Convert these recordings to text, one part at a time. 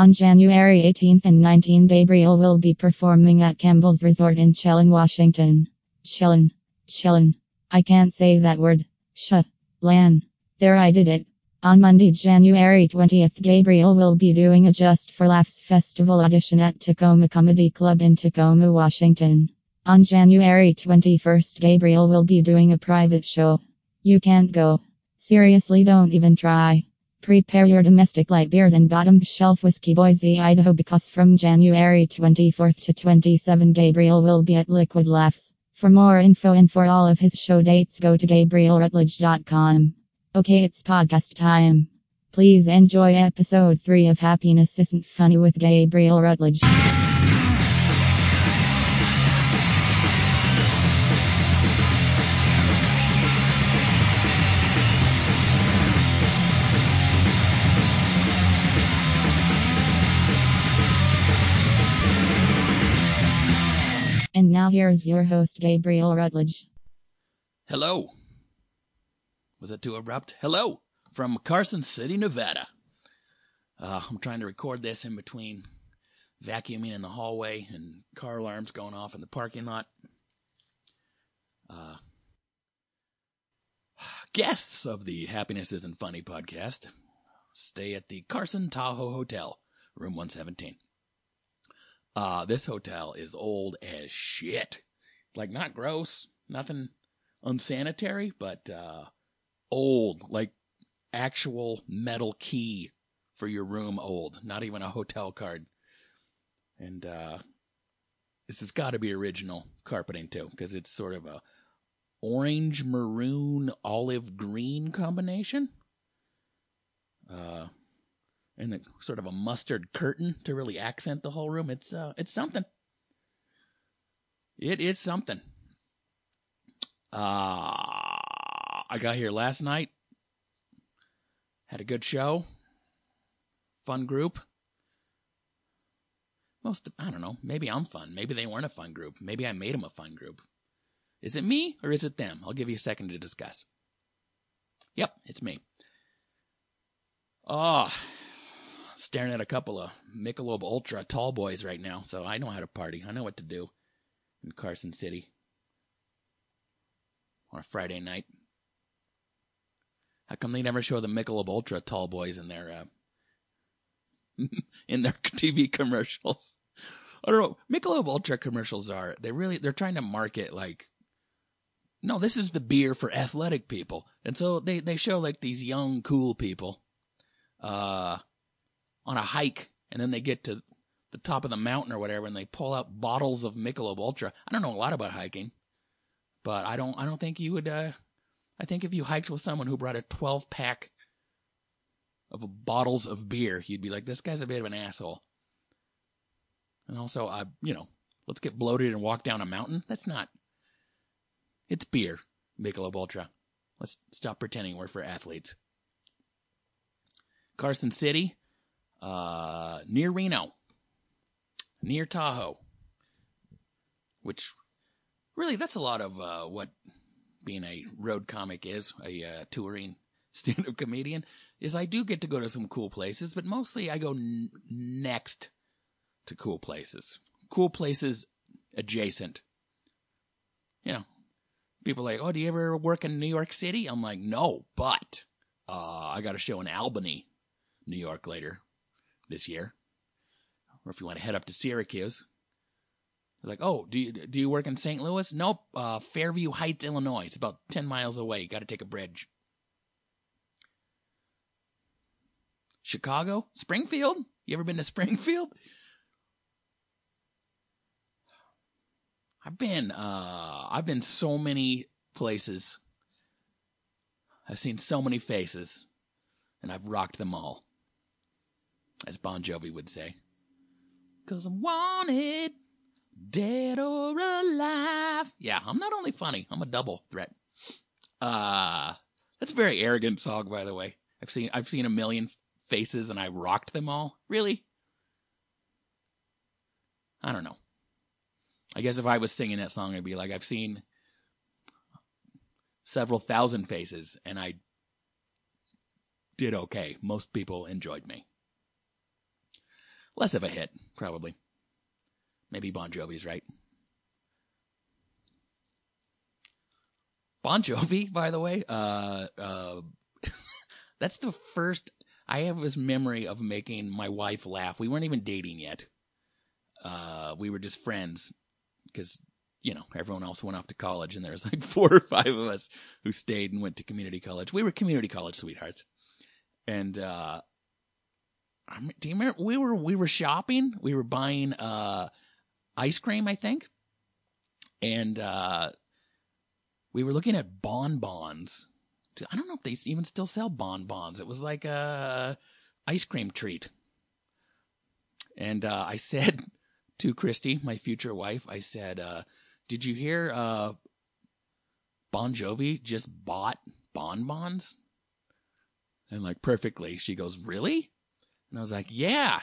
On January 18th and 19th, Gabriel will be performing at Campbell's Resort in Chelan, Washington. Chelan. Chelan. I can't say that word. Sh. Lan. There I did it. On Monday, January 20th, Gabriel will be doing a Just for Laughs festival audition at Tacoma Comedy Club in Tacoma, Washington. On January 21st, Gabriel will be doing a private show. You can't go. Seriously, don't even try. Prepare your domestic light beers and bottom shelf whiskey, Boise, Idaho, because from January 24th to 27, Gabriel will be at Liquid Laughs. For more info and for all of his show dates, go to GabrielRutledge.com. Okay, it's podcast time. Please enjoy episode 3 of Happiness Isn't Funny with Gabriel Rutledge. Now here's your host, Gabriel Rutledge. Hello. Was that too abrupt? Hello from Carson City, Nevada. Uh, I'm trying to record this in between vacuuming in the hallway and car alarms going off in the parking lot. Uh, guests of the Happiness Isn't Funny podcast stay at the Carson Tahoe Hotel, room 117. Uh, this hotel is old as shit. Like, not gross, nothing unsanitary, but uh, old, like actual metal key for your room old, not even a hotel card. And uh, this has got to be original carpeting too, because it's sort of a orange, maroon, olive green combination. Uh, and a, sort of a mustard curtain to really accent the whole room. It's uh, it's something. It is something. Uh, I got here last night. Had a good show. Fun group. Most, I don't know. Maybe I'm fun. Maybe they weren't a fun group. Maybe I made them a fun group. Is it me or is it them? I'll give you a second to discuss. Yep, it's me. Oh, staring at a couple of Michelob Ultra tall boys right now, so I know how to party. I know what to do in Carson City on a Friday night. How come they never show the Michelob Ultra tall boys in their uh, in their TV commercials? I don't know. Michelob Ultra commercials are they really they're trying to market like no, this is the beer for athletic people. And so they they show like these young cool people uh on a hike and then they get to the top of the mountain or whatever and they pull out bottles of Michelob Ultra. I don't know a lot about hiking, but I don't I don't think you would uh I think if you hiked with someone who brought a 12 pack of bottles of beer, you'd be like, this guy's a bit of an asshole. And also, uh, you know, let's get bloated and walk down a mountain. That's not. It's beer, Michelob Ultra. Let's stop pretending we're for athletes. Carson City, uh, near Reno, near Tahoe, which really that's a lot of uh, what being a road comic is, a uh, touring stand up comedian, is I do get to go to some cool places, but mostly I go n- next to cool places. Cool places adjacent. You know, people like, oh, do you ever work in New York City? I'm like, no, but uh, I got a show in Albany, New York later this year. Or if you want to head up to Syracuse, like, oh, do you do you work in St. Louis? Nope, uh, Fairview Heights, Illinois. It's about ten miles away. Got to take a bridge. Chicago, Springfield. You ever been to Springfield? I've been. Uh, I've been so many places. I've seen so many faces, and I've rocked them all, as Bon Jovi would say. Cause I'm wanted. Dead or alive. Yeah, I'm not only funny, I'm a double threat. Uh that's a very arrogant song, by the way. I've seen I've seen a million faces and I rocked them all. Really? I don't know. I guess if I was singing that song, I'd be like, I've seen several thousand faces and I did okay. Most people enjoyed me. Less of a hit, probably. Maybe Bon Jovi's right. Bon Jovi, by the way, uh, uh, that's the first I have this memory of making my wife laugh. We weren't even dating yet. Uh, we were just friends because, you know, everyone else went off to college and there was like four or five of us who stayed and went to community college. We were community college sweethearts. And, uh, do you remember we were, we were shopping. We were buying, uh, ice cream, I think. And, uh, we were looking at bonbons. I don't know if they even still sell bonbons. It was like a ice cream treat. And uh, I said to Christy, my future wife, I said, uh, "Did you hear uh, Bon Jovi just bought bonbons?" And like perfectly, she goes, "Really?" And I was like, "Yeah,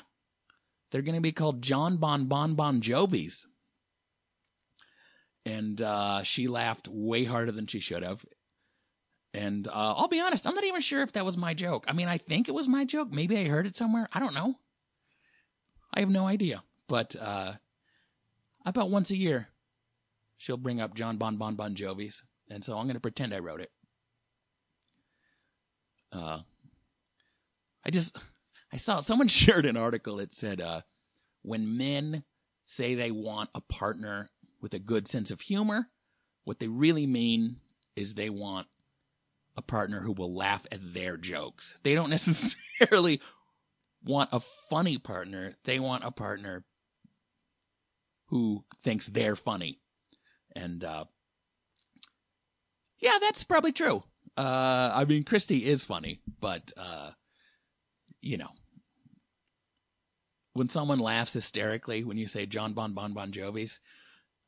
they're going to be called John Bon Bon Bon Jovis." and uh, she laughed way harder than she should have. And uh, I'll be honest, I'm not even sure if that was my joke. I mean, I think it was my joke. Maybe I heard it somewhere. I don't know. I have no idea. But uh, about once a year, she'll bring up John Bon Bon Bon Jovi's, and so I'm going to pretend I wrote it. Uh, I just I saw someone shared an article that said uh, when men say they want a partner with a good sense of humor. What they really mean is they want a partner who will laugh at their jokes. They don't necessarily want a funny partner. They want a partner who thinks they're funny. And, uh, yeah, that's probably true. Uh, I mean, Christy is funny, but, uh, you know, when someone laughs hysterically when you say John Bon Bon Bon Jovi's,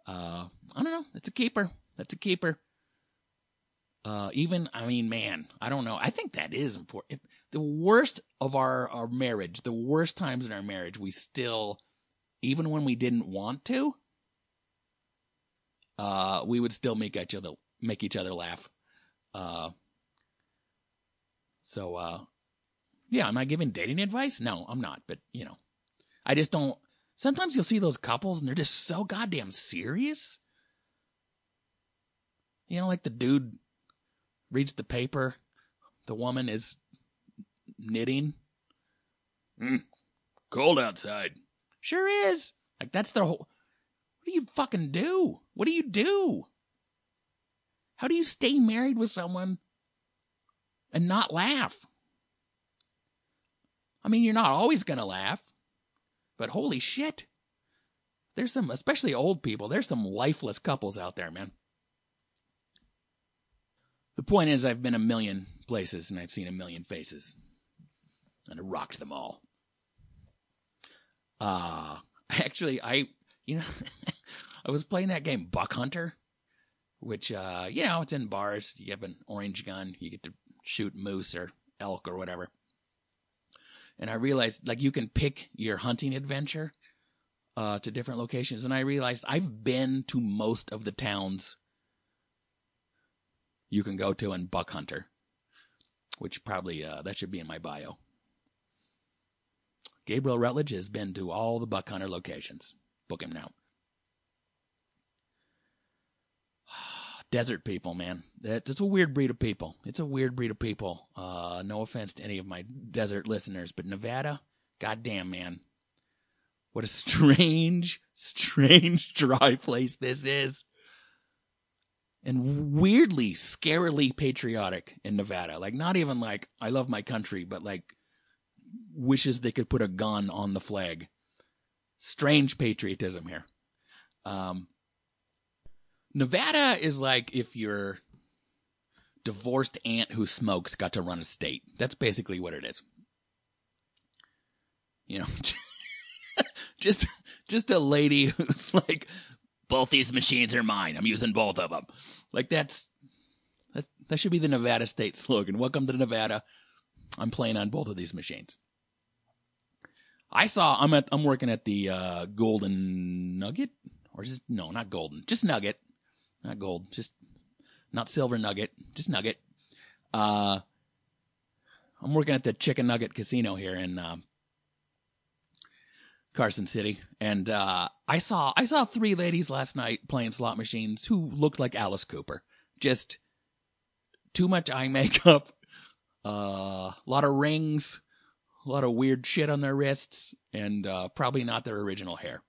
uh, I don't know. It's a keeper. That's a keeper. Uh, even, I mean, man, I don't know. I think that is important. If the worst of our, our marriage, the worst times in our marriage, we still, even when we didn't want to, uh, we would still make each other, make each other laugh. Uh, so, uh, yeah, am I giving dating advice? No, I'm not, but you know, I just don't, Sometimes you'll see those couples and they're just so goddamn serious. You know, like the dude reads the paper, the woman is knitting. Mm, cold outside. Sure is. Like that's their whole. What do you fucking do? What do you do? How do you stay married with someone and not laugh? I mean, you're not always gonna laugh. But holy shit. There's some, especially old people, there's some lifeless couples out there, man. The point is, I've been a million places and I've seen a million faces. And I rocked them all. Uh, actually, I, you know, I was playing that game Buck Hunter, which, uh, you know, it's in bars. You have an orange gun, you get to shoot moose or elk or whatever and I realized like you can pick your hunting adventure uh, to different locations, and I realized I've been to most of the towns you can go to in Buck Hunter, which probably uh, that should be in my bio. Gabriel Rutledge has been to all the Buck Hunter locations. Book him now. Desert people, man. That's a weird breed of people. It's a weird breed of people. Uh, no offense to any of my desert listeners, but Nevada, goddamn, man. What a strange, strange, dry place this is. And weirdly, scarily patriotic in Nevada. Like, not even like, I love my country, but like, wishes they could put a gun on the flag. Strange patriotism here. Um, Nevada is like if your divorced aunt who smokes got to run a state. That's basically what it is. You know, just just a lady who's like, both these machines are mine. I'm using both of them. Like that's that that should be the Nevada state slogan. Welcome to Nevada. I'm playing on both of these machines. I saw I'm at I'm working at the uh, Golden Nugget or just no, not Golden, just Nugget not gold, just not silver nugget, just nugget. Uh, I'm working at the Chicken Nugget Casino here, in uh, Carson City, and uh, I saw I saw three ladies last night playing slot machines who looked like Alice Cooper. Just too much eye makeup, uh, a lot of rings, a lot of weird shit on their wrists, and uh, probably not their original hair.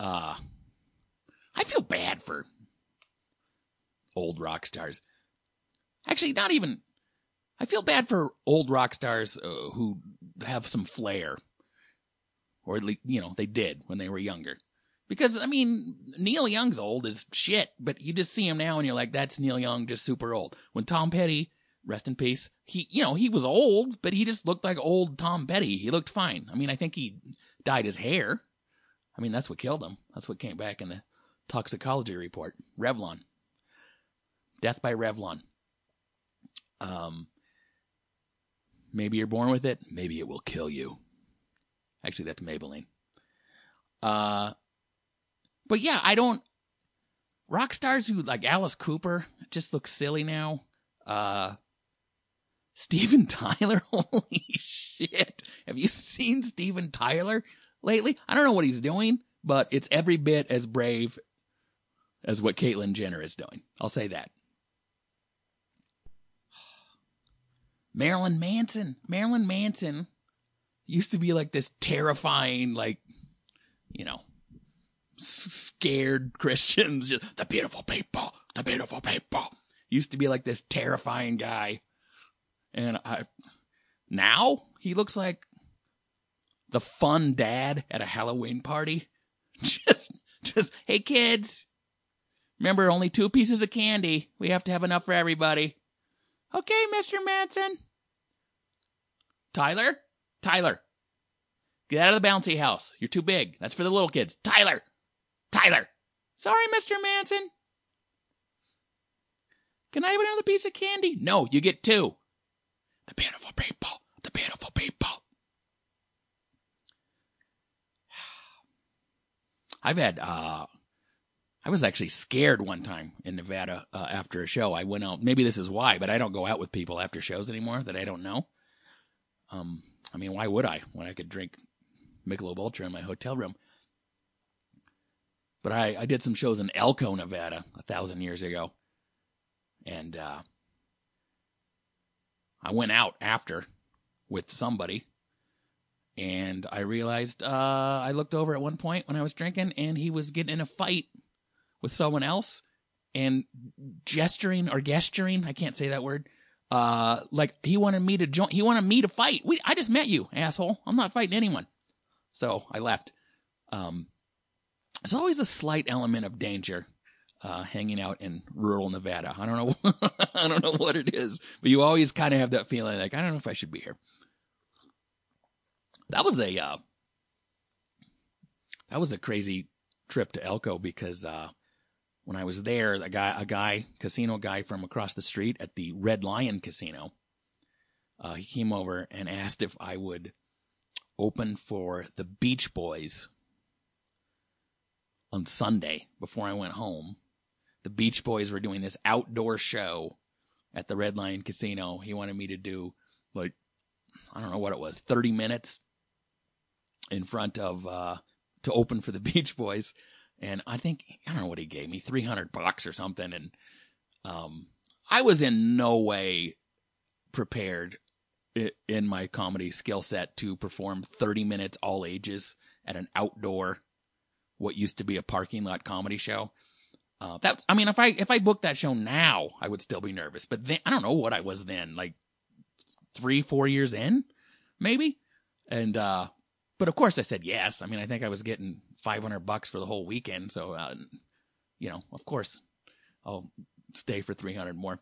Uh, I feel bad for old rock stars. Actually, not even. I feel bad for old rock stars uh, who have some flair, or at least you know they did when they were younger. Because I mean, Neil Young's old as shit, but you just see him now and you're like, that's Neil Young, just super old. When Tom Petty, rest in peace, he you know he was old, but he just looked like old Tom Petty. He looked fine. I mean, I think he dyed his hair. I mean, that's what killed him. That's what came back in the toxicology report. Revlon. Death by Revlon. Um, maybe you're born with it. Maybe it will kill you. Actually, that's Maybelline. Uh, but yeah, I don't. Rock stars who like Alice Cooper just look silly now. Uh, Steven Tyler, holy shit! Have you seen Steven Tyler lately? I don't know what he's doing, but it's every bit as brave as what Caitlyn Jenner is doing. I'll say that. Marilyn Manson. Marilyn Manson used to be like this terrifying, like, you know, scared Christians. Just, the beautiful people, the beautiful people. Used to be like this terrifying guy. And I, now he looks like the fun dad at a Halloween party. Just, just, hey kids, remember only two pieces of candy. We have to have enough for everybody. Okay, Mr. Manson. Tyler? Tyler. Get out of the bouncy house. You're too big. That's for the little kids. Tyler! Tyler! Sorry, Mr. Manson. Can I have another piece of candy? No, you get two. The beautiful people. The beautiful people. I've had, uh, I was actually scared one time in Nevada uh, after a show. I went out. Maybe this is why, but I don't go out with people after shows anymore that I don't know. Um, I mean, why would I when I could drink Michelob Ultra in my hotel room? But I, I did some shows in Elko, Nevada, a thousand years ago, and uh, I went out after with somebody, and I realized uh, I looked over at one point when I was drinking, and he was getting in a fight with someone else, and gesturing or gesturing, I can't say that word, uh, like he wanted me to join, he wanted me to fight. We, I just met you, asshole. I'm not fighting anyone. So I left. Um, there's always a slight element of danger, uh, hanging out in rural Nevada. I don't know, I don't know what it is, but you always kind of have that feeling like, I don't know if I should be here. That was a, uh, that was a crazy trip to Elko because, uh, when I was there, a guy, a guy, casino guy from across the street at the Red Lion Casino, uh, he came over and asked if I would open for the Beach Boys on Sunday before I went home. The Beach Boys were doing this outdoor show at the Red Lion Casino. He wanted me to do like, I don't know what it was, 30 minutes in front of, uh, to open for the Beach Boys and I think I don't know what he gave me, three hundred bucks or something, and um, I was in no way prepared in my comedy skill set to perform thirty minutes all ages at an outdoor, what used to be a parking lot comedy show. Uh, that's, I mean, if I if I booked that show now, I would still be nervous. But then I don't know what I was then, like three, four years in, maybe. And uh, but of course I said yes. I mean, I think I was getting 500 bucks for the whole weekend. So, uh, you know, of course I'll stay for 300 more.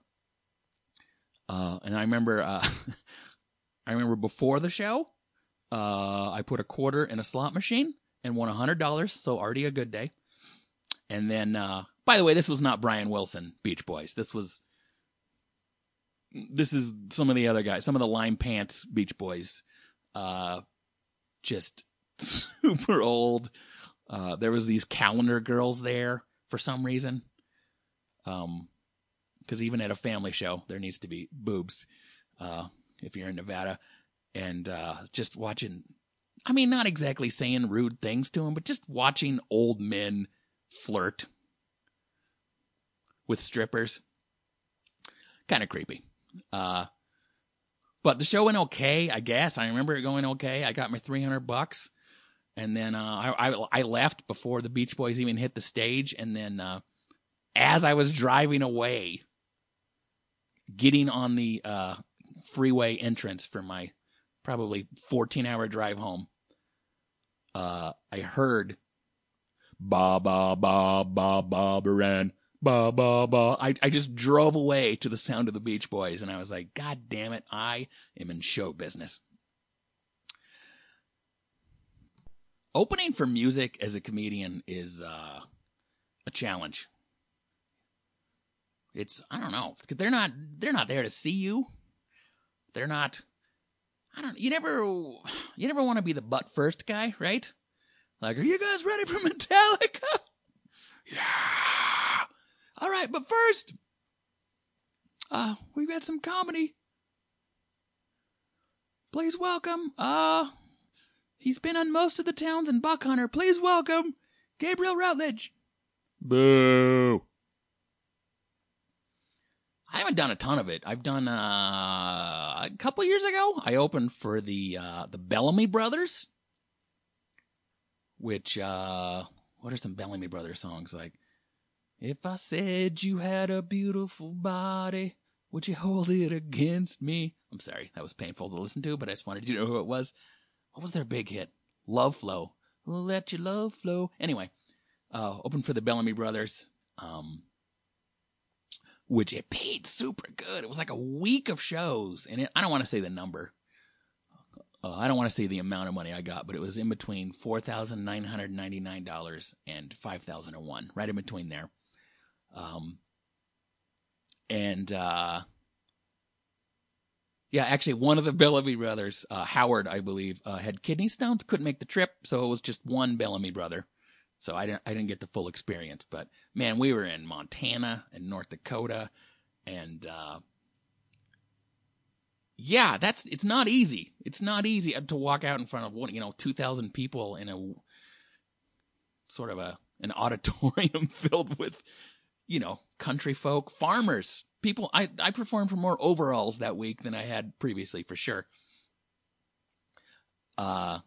Uh, and I remember, uh, I remember before the show, uh, I put a quarter in a slot machine and won a hundred dollars. So already a good day. And then, uh, by the way, this was not Brian Wilson Beach Boys. This was, this is some of the other guys, some of the lime pants Beach Boys. Uh, just super old. Uh, there was these calendar girls there for some reason. Um, because even at a family show, there needs to be boobs. Uh, if you're in Nevada, and uh, just watching I mean, not exactly saying rude things to him, but just watching old men flirt with strippers. Kind of creepy. Uh, but the show went okay, I guess. I remember it going okay. I got my 300 bucks. And then uh, I, I, I left before the Beach Boys even hit the stage. And then uh, as I was driving away, getting on the uh, freeway entrance for my probably 14 hour drive home, uh, I heard ba ba ba ba ba baran ba ba ba. I I just drove away to the sound of the Beach Boys, and I was like, God damn it, I am in show business. Opening for music as a comedian is uh, a challenge. It's I don't know. They're not they're not there to see you. They're not I don't you never you never want to be the butt first guy, right? Like, are you guys ready for Metallica? yeah. All right, but first, uh, we've got some comedy. Please welcome, uh, he's been on most of the towns in Buck Hunter. Please welcome Gabriel Rutledge. Boo. I haven't done a ton of it. I've done uh, a couple years ago. I opened for the uh, the Bellamy Brothers, which uh, what are some Bellamy Brothers songs like? If I said you had a beautiful body, would you hold it against me? I'm sorry, that was painful to listen to, but I just wanted you to know who it was. What was their big hit? Love Flow. Let your love flow. Anyway, uh, open for the Bellamy Brothers. Um, which it paid super good. It was like a week of shows, and it, I don't want to say the number. Uh, I don't want to say the amount of money I got, but it was in between four thousand nine hundred ninety nine dollars and five thousand and one, right in between there. Um, and uh, yeah, actually, one of the Bellamy brothers, uh, Howard, I believe, uh, had kidney stones, couldn't make the trip, so it was just one Bellamy brother. So I didn't I didn't get the full experience, but man, we were in Montana and North Dakota, and uh, yeah, that's it's not easy. It's not easy to walk out in front of one, you know two thousand people in a sort of a an auditorium filled with you know country folk, farmers, people. I I performed for more overalls that week than I had previously for sure. Uh,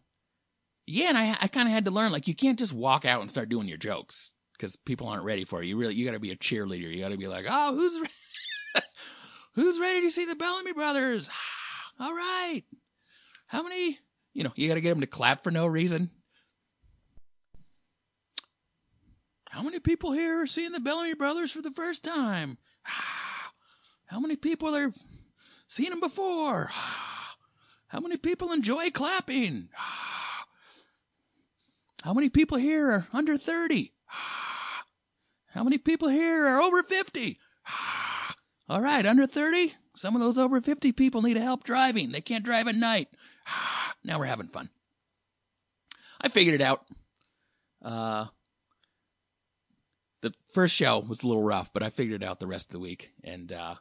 yeah, and I I kind of had to learn like you can't just walk out and start doing your jokes because people aren't ready for you. You really you got to be a cheerleader. You got to be like, oh, who's re- who's ready to see the Bellamy Brothers? All right, how many? You know, you got to get them to clap for no reason. How many people here are seeing the Bellamy Brothers for the first time? How many people are seen them before? How many people enjoy clapping? How many people here are under 30? How many people here are over 50? All right, under 30? Some of those over 50 people need help driving. They can't drive at night. Now we're having fun. I figured it out. Uh, the first show was a little rough, but I figured it out the rest of the week. And, uh,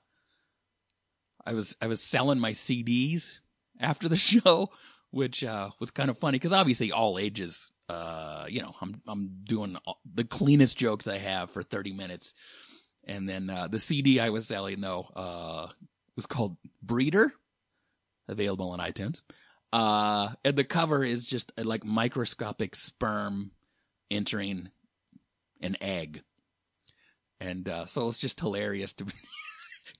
I was, I was selling my CDs after the show, which, uh, was kind of funny because obviously all ages uh, you know, I'm I'm doing the cleanest jokes I have for 30 minutes, and then uh, the CD I was selling though uh, was called Breeder, available on iTunes. Uh, and the cover is just a, like microscopic sperm entering an egg, and uh, so it's just hilarious to.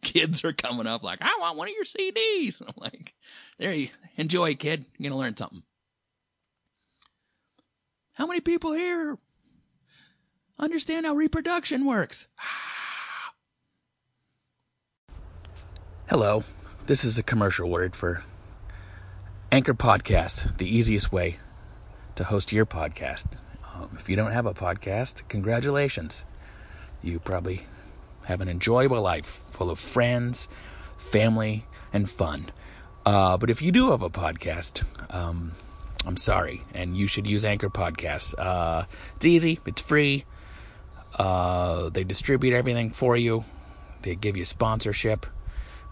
kids are coming up like, I want one of your CDs. And I'm like, there you enjoy, kid. You're gonna learn something. How many people here understand how reproduction works? Hello, this is a commercial word for Anchor Podcast, the easiest way to host your podcast. Um, if you don't have a podcast, congratulations. You probably have an enjoyable life full of friends, family, and fun. Uh, but if you do have a podcast, um, I'm sorry, and you should use Anchor Podcasts. Uh, it's easy, it's free. Uh, they distribute everything for you. They give you sponsorship,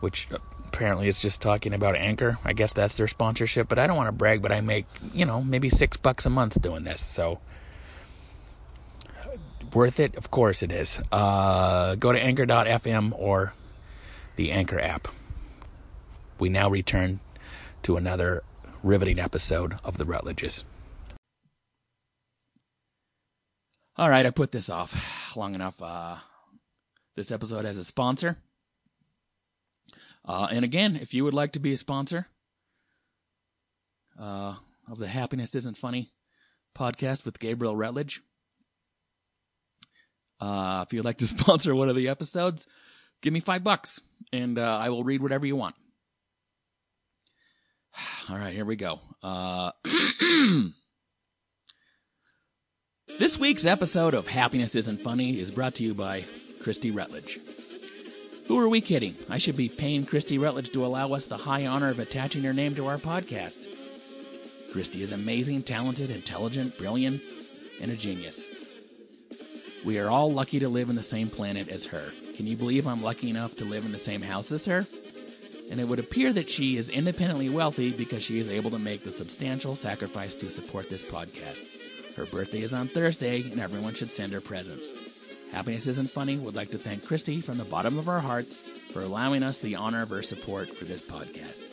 which apparently it's just talking about Anchor. I guess that's their sponsorship, but I don't want to brag, but I make, you know, maybe six bucks a month doing this. So worth it? Of course it is. Uh, go to anchor.fm or the Anchor app. We now return to another riveting episode of The Rutledges. All right, I put this off long enough. Uh, this episode has a sponsor. Uh, and again, if you would like to be a sponsor uh, of the Happiness Isn't Funny podcast with Gabriel Rutledge, uh, if you'd like to sponsor one of the episodes, give me five bucks and uh, I will read whatever you want. All right, here we go. Uh, this week's episode of Happiness Isn't Funny is brought to you by Christy Rutledge. Who are we kidding? I should be paying Christy Rutledge to allow us the high honor of attaching her name to our podcast. Christy is amazing, talented, intelligent, brilliant, and a genius. We are all lucky to live in the same planet as her. Can you believe I'm lucky enough to live in the same house as her? And it would appear that she is independently wealthy because she is able to make the substantial sacrifice to support this podcast. Her birthday is on Thursday, and everyone should send her presents. Happiness Isn't Funny would like to thank Christy from the bottom of our hearts for allowing us the honor of her support for this podcast.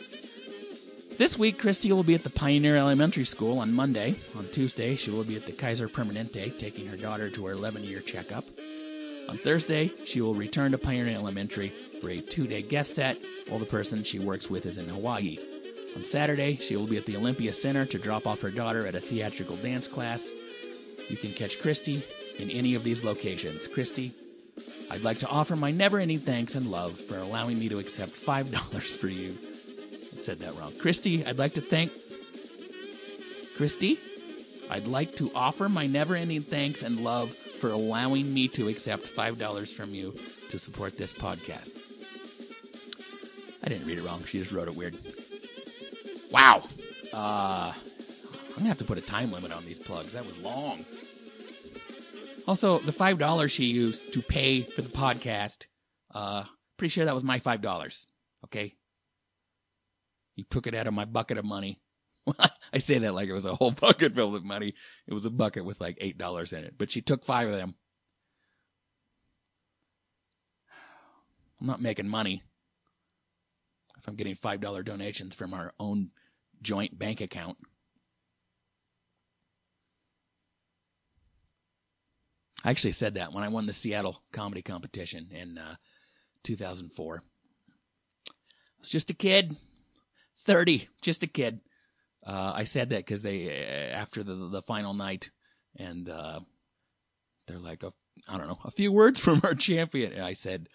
This week, Christy will be at the Pioneer Elementary School on Monday. On Tuesday, she will be at the Kaiser Permanente taking her daughter to her 11 year checkup. On Thursday, she will return to Pioneer Elementary for a two day guest set while the person she works with is in Hawaii. On Saturday, she will be at the Olympia Center to drop off her daughter at a theatrical dance class. You can catch Christy in any of these locations. Christy, I'd like to offer my never ending thanks and love for allowing me to accept $5 for you. Said that wrong. Christy, I'd like to thank. Christy, I'd like to offer my never ending thanks and love for allowing me to accept $5 from you to support this podcast. I didn't read it wrong. She just wrote it weird. Wow. Uh, I'm going to have to put a time limit on these plugs. That was long. Also, the $5 she used to pay for the podcast, uh, pretty sure that was my $5. Okay? He took it out of my bucket of money. I say that like it was a whole bucket filled with money. It was a bucket with like $8 in it. But she took five of them. I'm not making money if I'm getting $5 donations from our own joint bank account. I actually said that when I won the Seattle comedy competition in uh, 2004. I was just a kid, 30, just a kid. Uh, I said that because they, uh, after the the final night, and uh, they're like, a, I don't know, a few words from our champion. And I said,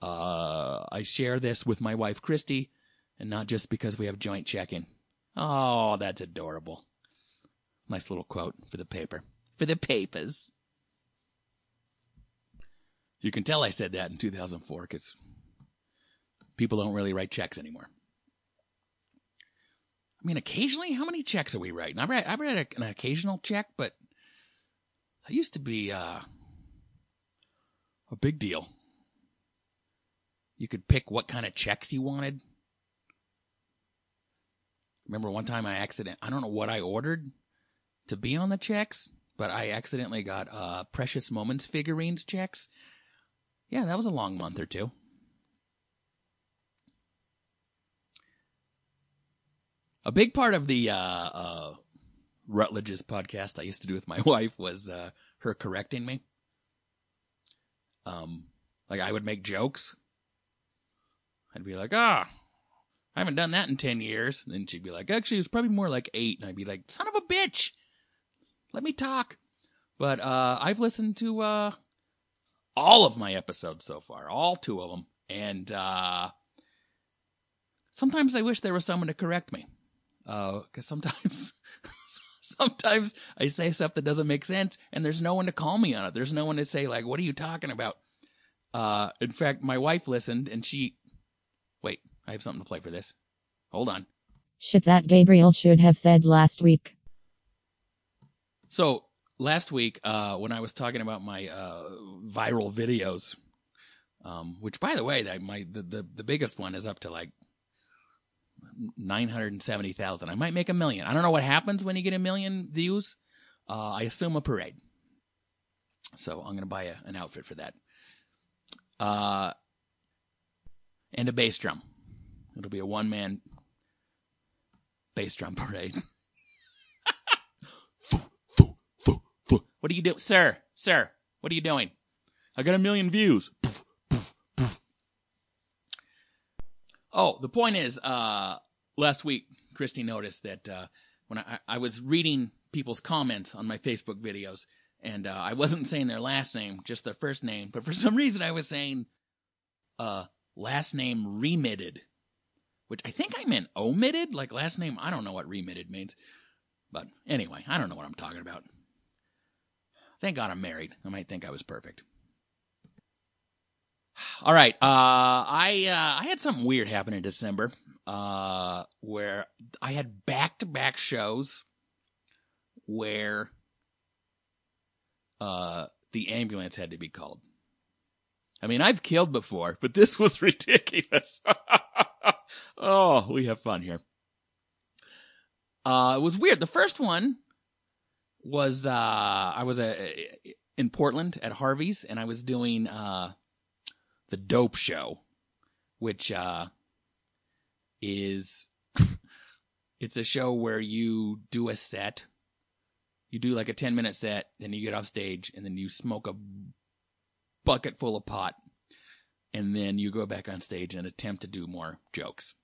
uh, I share this with my wife Christy, and not just because we have joint checking. Oh, that's adorable. Nice little quote for the paper. For the papers. You can tell I said that in 2004 because people don't really write checks anymore. I mean, occasionally, how many checks are we writing? I've read, I've read an occasional check, but that used to be uh, a big deal. You could pick what kind of checks you wanted. Remember one time I accident I don't know what I ordered to be on the checks, but I accidentally got uh Precious Moments figurines checks. Yeah, that was a long month or two. A big part of the uh, uh, Rutledge's podcast I used to do with my wife was uh, her correcting me. Um, like I would make jokes. I'd be like, ah, I haven't done that in 10 years. And then she'd be like, actually, it was probably more like eight. And I'd be like, son of a bitch, let me talk. But uh, I've listened to uh, all of my episodes so far, all two of them. And uh, sometimes I wish there was someone to correct me. Because uh, sometimes. sometimes I say stuff that doesn't make sense and there's no one to call me on it. There's no one to say like, what are you talking about? Uh, in fact, my wife listened and she, wait, I have something to play for this. Hold on. Shit that Gabriel should have said last week. So last week, uh, when I was talking about my uh, viral videos, um, which by the way, that my the, the the biggest one is up to like nine hundred and seventy thousand. I might make a million. I don't know what happens when you get a million views. Uh, I assume a parade. So I'm gonna buy a, an outfit for that. Uh, and a bass drum. It'll be a one man bass drum parade. what are you doing, sir? Sir, what are you doing? I got a million views. Oh, the point is, uh, last week, Christy noticed that uh, when I, I, was reading people's comments on my Facebook videos, and uh, I wasn't saying their last name, just their first name, but for some reason I was saying uh, last name remitted, which I think I meant omitted, like last name. I don't know what remitted means, but anyway, I don't know what I'm talking about. Thank God I'm married. I might think I was perfect. All right. Uh, I uh, I had something weird happen in December uh, where I had back to back shows where uh, the ambulance had to be called. I mean, I've killed before, but this was ridiculous. oh, we have fun here. Uh, it was weird. The first one was uh, I was uh, in Portland at Harvey's, and I was doing uh, the Dope Show, which uh, is it's a show where you do a set. You do like a 10 minute set, then you get off stage, and then you smoke a bucket full of pot, and then you go back on stage and attempt to do more jokes.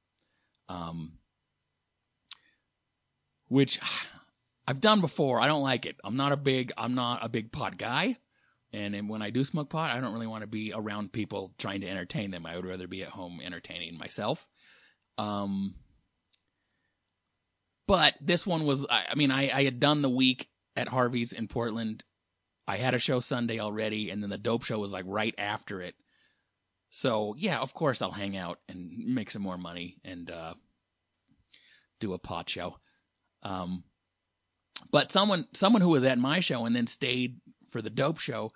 Um, which I've done before. I don't like it. I'm not a big I'm not a big pot guy. And when I do smoke pot, I don't really want to be around people trying to entertain them. I would rather be at home entertaining myself. Um, but this one was, I, I mean, I, I had done the week at Harvey's in Portland. I had a show Sunday already, and then the dope show was like right after it. So yeah, of course I'll hang out and make some more money and uh, do a pot show. Um, but someone someone who was at my show and then stayed for the dope show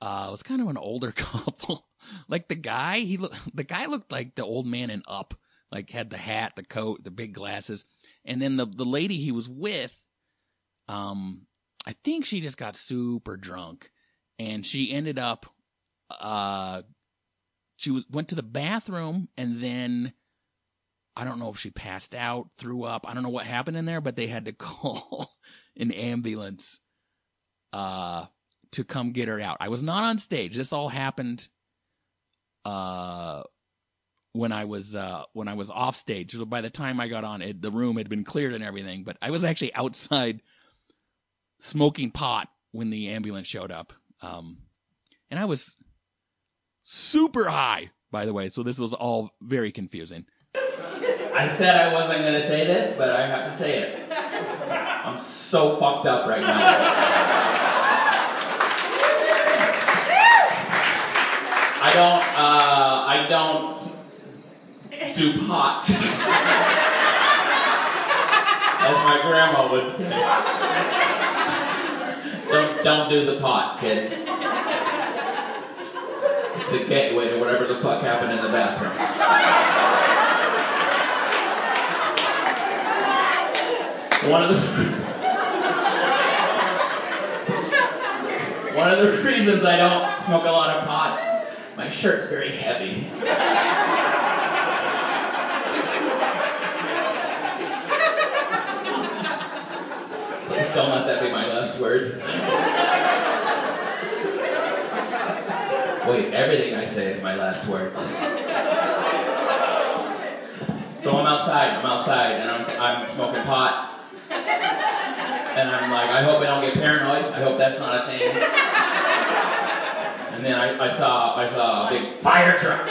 uh, was kind of an older couple. like the guy, he looked, the guy looked like the old man in Up, like had the hat, the coat, the big glasses, and then the the lady he was with, um, I think she just got super drunk, and she ended up, uh, she was went to the bathroom and then. I don't know if she passed out, threw up. I don't know what happened in there, but they had to call an ambulance uh to come get her out. I was not on stage. This all happened uh when I was uh when I was off stage. So by the time I got on it the room had been cleared and everything, but I was actually outside smoking pot when the ambulance showed up. Um and I was super high, by the way, so this was all very confusing. I said I wasn't going to say this, but I have to say it. I'm so fucked up right now. I don't, uh, I don't do pot. As my grandma would say. Don't, don't do the pot, kids. It's a gateway to whatever the fuck happened in the bathroom. One of the one of the reasons I don't smoke a lot of pot my shirt's very heavy. Please don't let that be my last words. Wait, everything I say is my last words. So I'm outside, I'm outside, and I'm, I'm smoking pot. And I'm like, I hope I don't get paranoid. I hope that's not a thing and then I, I saw I saw a big fire truck.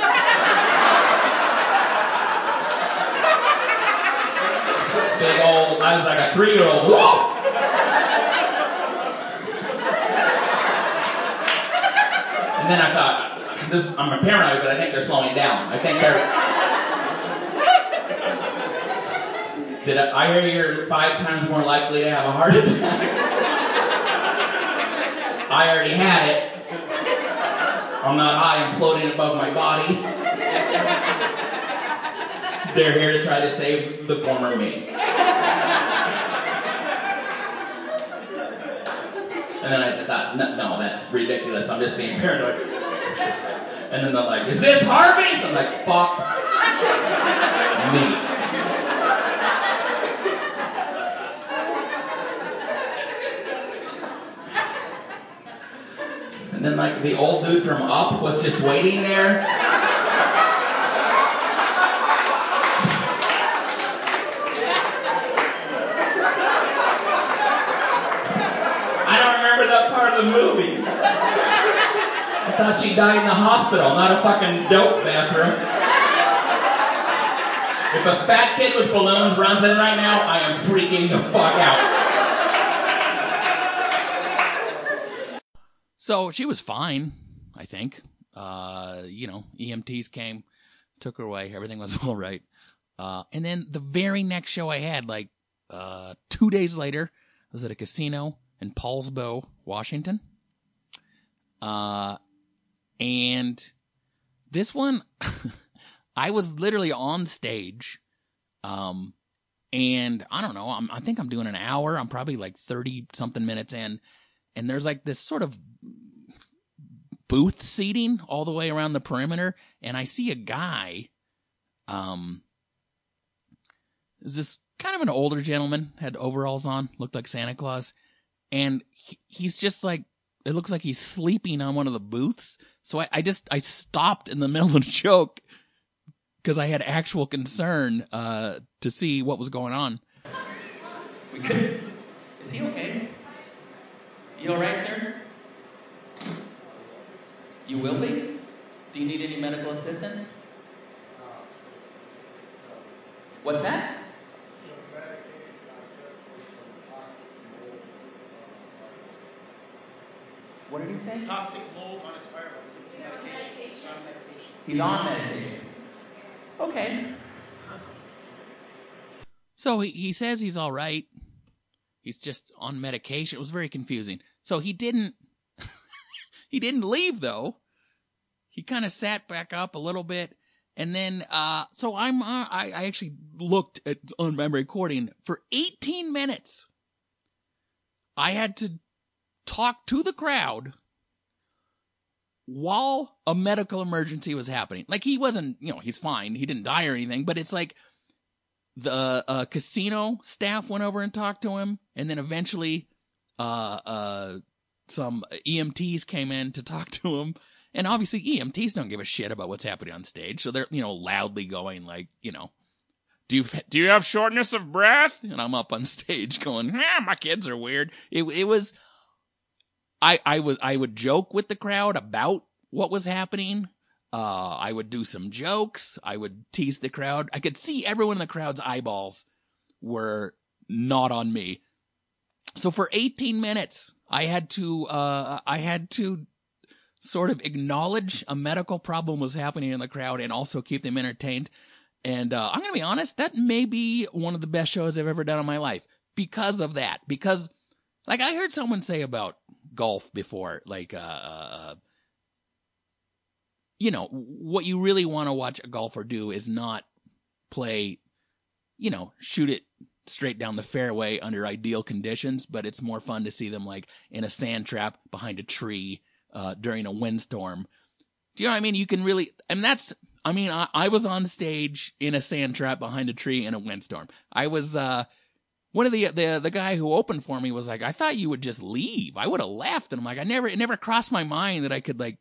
big old. I was like a three year old. Whoa! And then I thought, this I'm a paranoid, but I think they're slowing down. I think they're. Did I, I hear you're five times more likely to have a heart attack? I already had it. I'm not high, I'm floating above my body. They're here to try to save the former me. And then I thought, no, no, that's ridiculous. I'm just being paranoid. And then they're like, is this Harvey? I'm like, fuck me. Then like the old dude from Up was just waiting there. I don't remember that part of the movie. I thought she died in the hospital, not a fucking dope bathroom. If a fat kid with balloons runs in right now, I am freaking the fuck out. So she was fine, I think. Uh, you know, EMTs came, took her away, everything was all right. Uh, and then the very next show I had, like uh, two days later, I was at a casino in Poulsbo, Washington. Uh, and this one, I was literally on stage. Um, and I don't know, I'm, I think I'm doing an hour. I'm probably like 30 something minutes in. And there's like this sort of booth seating all the way around the perimeter. And I see a guy, um, is this kind of an older gentleman, had overalls on, looked like Santa Claus. And he, he's just like, it looks like he's sleeping on one of the booths. So I, I just, I stopped in the middle of the joke because I had actual concern, uh, to see what was going on. We could, is he okay? You alright, sir? You will be? Do you need any medical assistance? What's that? What did he say? Toxic mold on his firewood. He's on medication. He's on medication. He's on medication. Okay. So he, he says he's all right. He's just on medication. It was very confusing. So he didn't he didn't leave though. He kind of sat back up a little bit and then uh so I'm uh, I I actually looked at on my recording for 18 minutes. I had to talk to the crowd while a medical emergency was happening. Like he wasn't, you know, he's fine. He didn't die or anything, but it's like the uh, casino staff went over and talked to him, and then eventually, uh, uh, some EMTs came in to talk to him. And obviously, EMTs don't give a shit about what's happening on stage, so they're you know loudly going like, you know, do you do you have shortness of breath? And I'm up on stage going, ah, my kids are weird. It it was I, I was I would joke with the crowd about what was happening. Uh, I would do some jokes. I would tease the crowd. I could see everyone in the crowd's eyeballs were not on me. So for 18 minutes, I had to uh, I had to sort of acknowledge a medical problem was happening in the crowd and also keep them entertained. And uh, I'm gonna be honest, that may be one of the best shows I've ever done in my life because of that. Because, like, I heard someone say about golf before. Like, uh, uh, you know, what you really want to watch a golfer do is not play, you know, shoot it straight down the fairway under ideal conditions, but it's more fun to see them like in a sand trap behind a tree uh, during a windstorm. Do you know what I mean? You can really, and that's, I mean, I, I was on stage in a sand trap behind a tree in a windstorm. I was, uh, one of the the the guy who opened for me was like, I thought you would just leave. I would have left. And I'm like, I never it never crossed my mind that I could like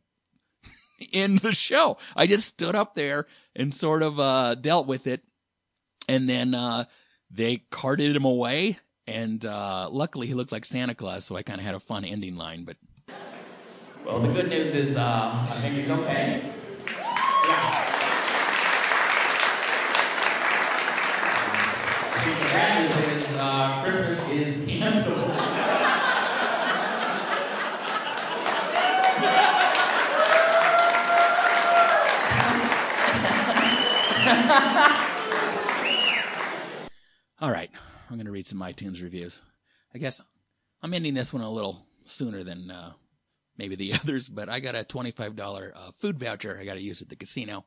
end the show. I just stood up there and sort of uh dealt with it. And then uh they carted him away. And uh luckily he looked like Santa Claus, so I kinda had a fun ending line, but Well the good news is uh I think he's okay. Yeah. The bad news is uh, Christmas is canceled. All right, I'm going to read some iTunes reviews. I guess I'm ending this one a little sooner than uh, maybe the others, but I got a $25 uh, food voucher I got to use at the casino.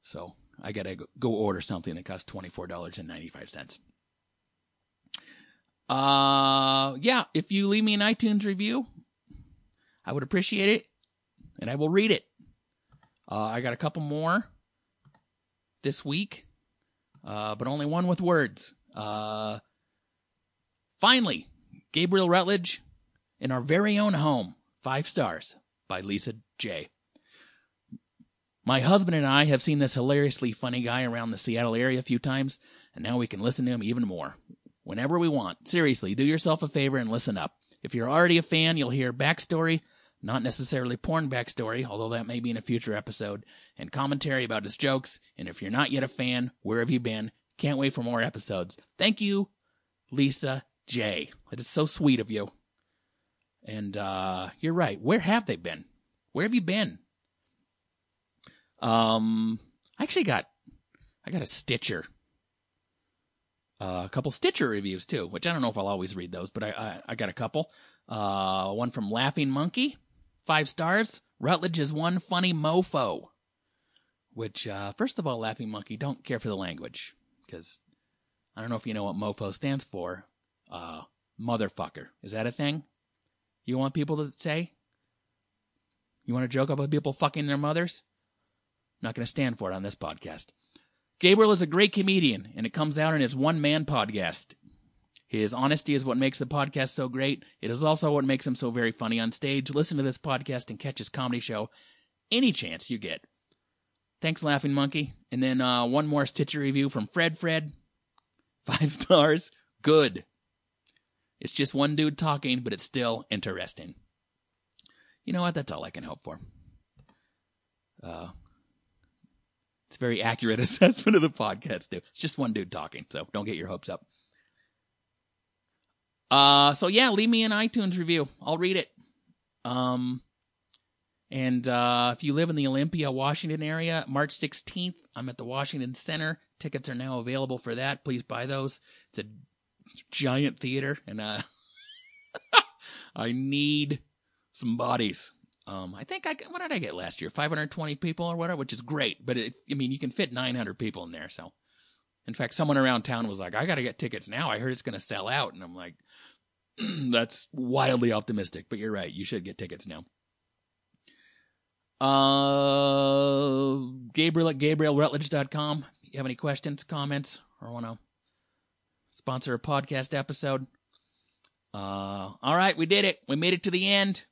So I gotta go- go order something that costs twenty four dollars and ninety five cents. Uh, yeah, if you leave me an iTunes review, I would appreciate it, and I will read it. Uh, I got a couple more this week, uh, but only one with words. Uh, finally, Gabriel Rutledge in our very own home, five stars by Lisa J. My husband and I have seen this hilariously funny guy around the Seattle area a few times, and now we can listen to him even more. Whenever we want. Seriously, do yourself a favor and listen up. If you're already a fan, you'll hear backstory, not necessarily porn backstory, although that may be in a future episode, and commentary about his jokes. And if you're not yet a fan, where have you been? Can't wait for more episodes. Thank you, Lisa J. It is so sweet of you. And uh, you're right. Where have they been? Where have you been? Um, I actually got, I got a Stitcher. Uh, a couple Stitcher reviews too, which I don't know if I'll always read those, but I I, I got a couple. Uh, one from Laughing Monkey, five stars. Rutledge is one funny mofo. Which, uh, first of all, Laughing Monkey, don't care for the language because I don't know if you know what mofo stands for. Uh, motherfucker. Is that a thing? You want people to say? You want to joke about people fucking their mothers? not going to stand for it on this podcast. Gabriel is a great comedian, and it comes out in his one man podcast. His honesty is what makes the podcast so great. It is also what makes him so very funny on stage. Listen to this podcast and catch his comedy show any chance you get. Thanks, Laughing Monkey. And then uh, one more Stitcher review from Fred Fred. Five stars. Good. It's just one dude talking, but it's still interesting. You know what? That's all I can hope for. Uh, it's a very accurate assessment of the podcast, too. It's just one dude talking, so don't get your hopes up. Uh, so yeah, leave me an iTunes review. I'll read it. Um, and uh, if you live in the Olympia, Washington area, March 16th, I'm at the Washington Center. Tickets are now available for that. Please buy those. It's a giant theater, and uh, I need some bodies. Um, I think I what did I get last year? 520 people or whatever, which is great. But it, I mean, you can fit 900 people in there. So, in fact, someone around town was like, "I got to get tickets now. I heard it's going to sell out," and I'm like, "That's wildly optimistic." But you're right. You should get tickets now. Uh, Gabriel at GabrielRutledge.com. If you have any questions, comments, or want to sponsor a podcast episode. Uh, all right, we did it. We made it to the end.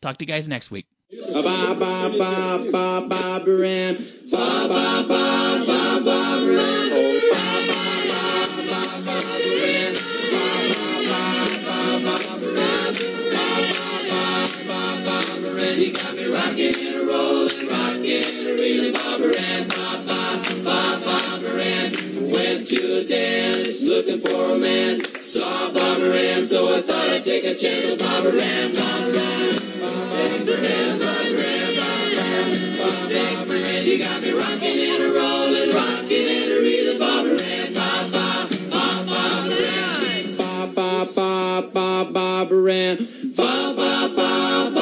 Talk to you guys next week. Ba ba ba ba ba ba. Ba ba ba ba. Oh ba rocking and a reeling, ba baran. Ba ba ba ba baran. Went to a dance, looking for a man. Saw Barbara Ann, so I thought I'd take a chance with Barbara Ann. Barbara Ann. You got me rocking and a rolling, rocking and a reeling, Barbara Barbara Ann. Ba ba ba ba Barbara Ann. Ba ba